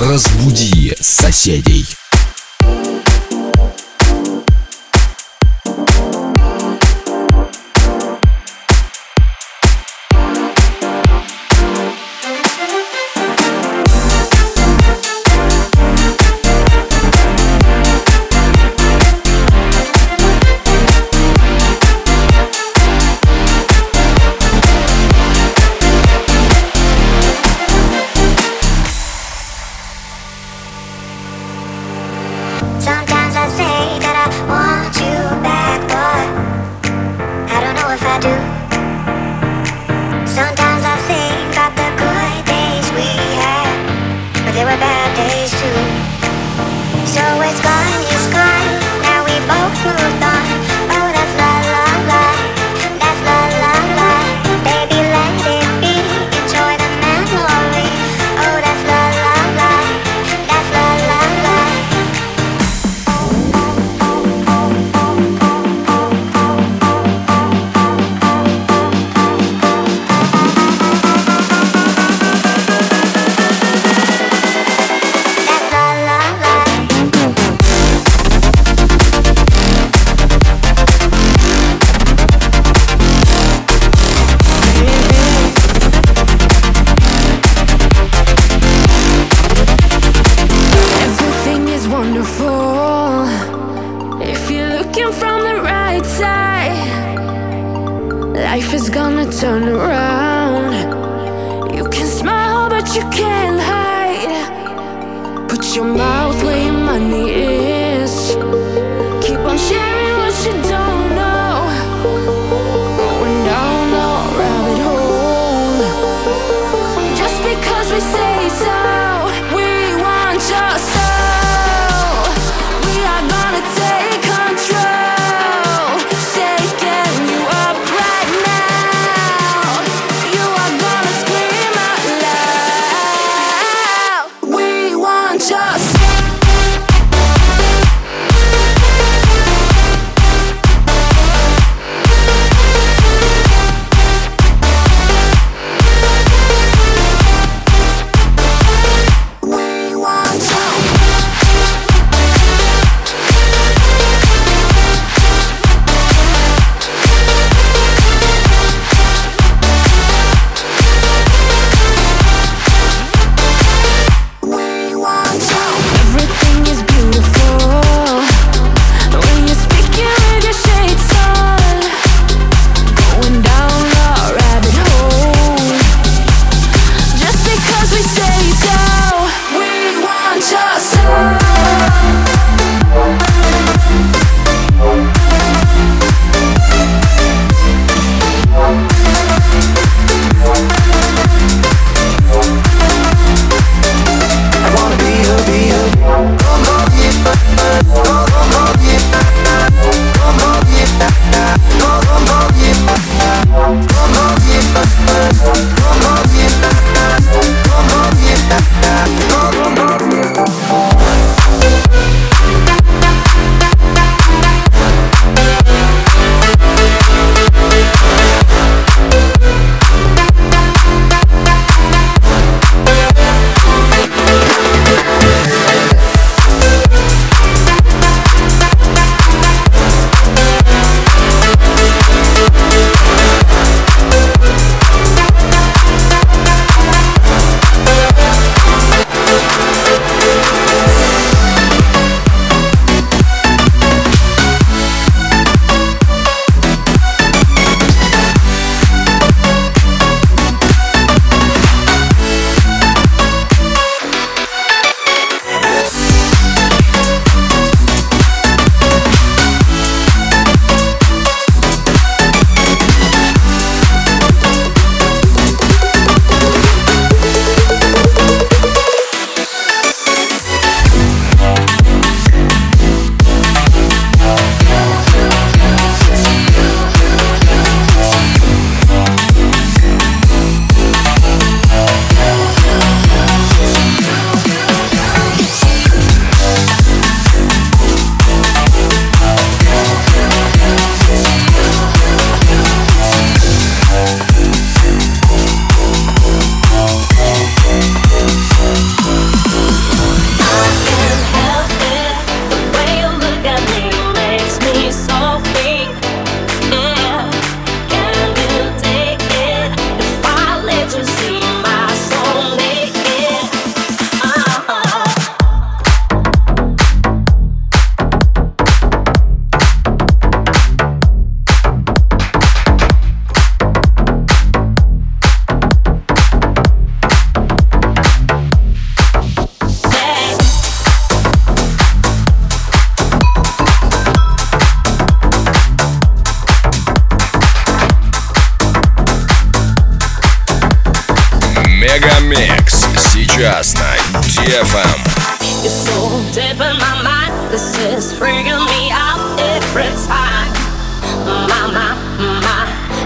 Разбуди соседей.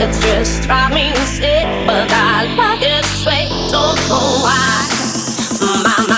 It's just driving me sick, but I like it sweet, don't know why. My, my,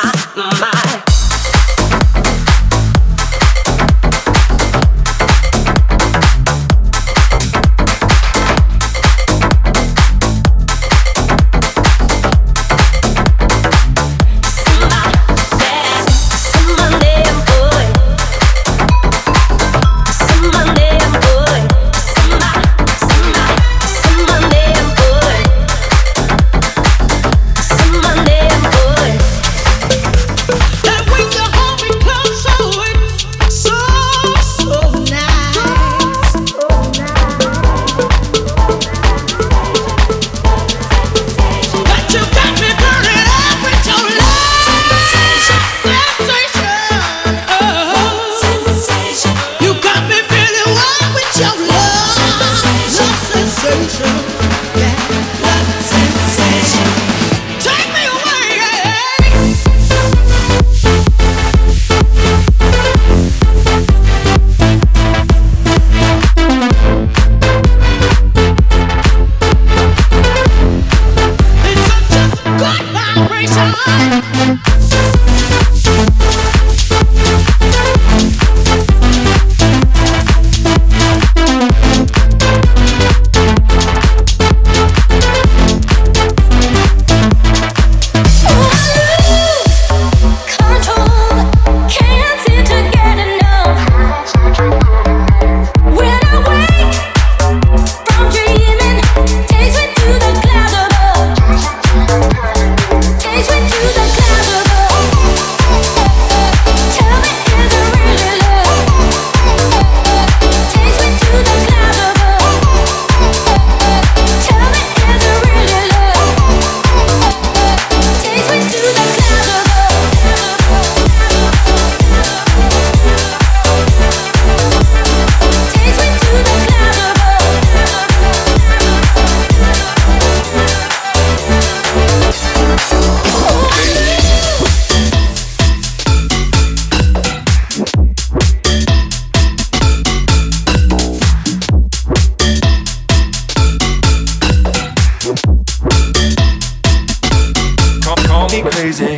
crazy.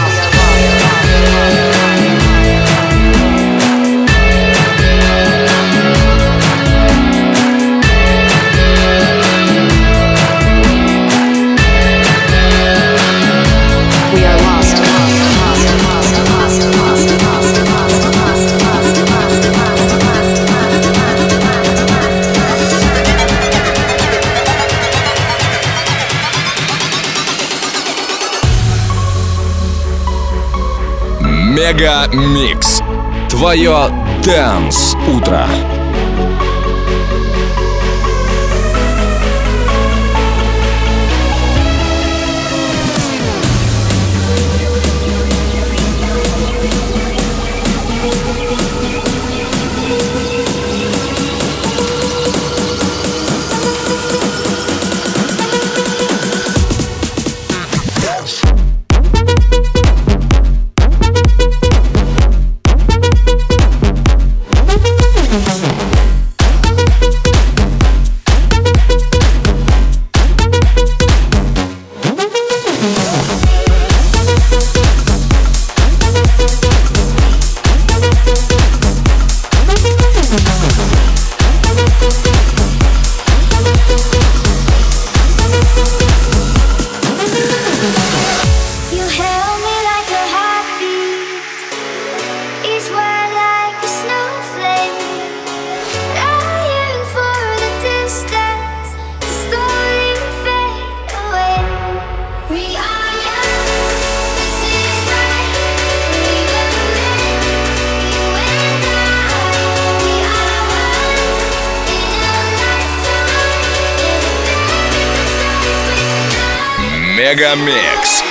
Мега. Твое Дэнс Утро. Мегамикс.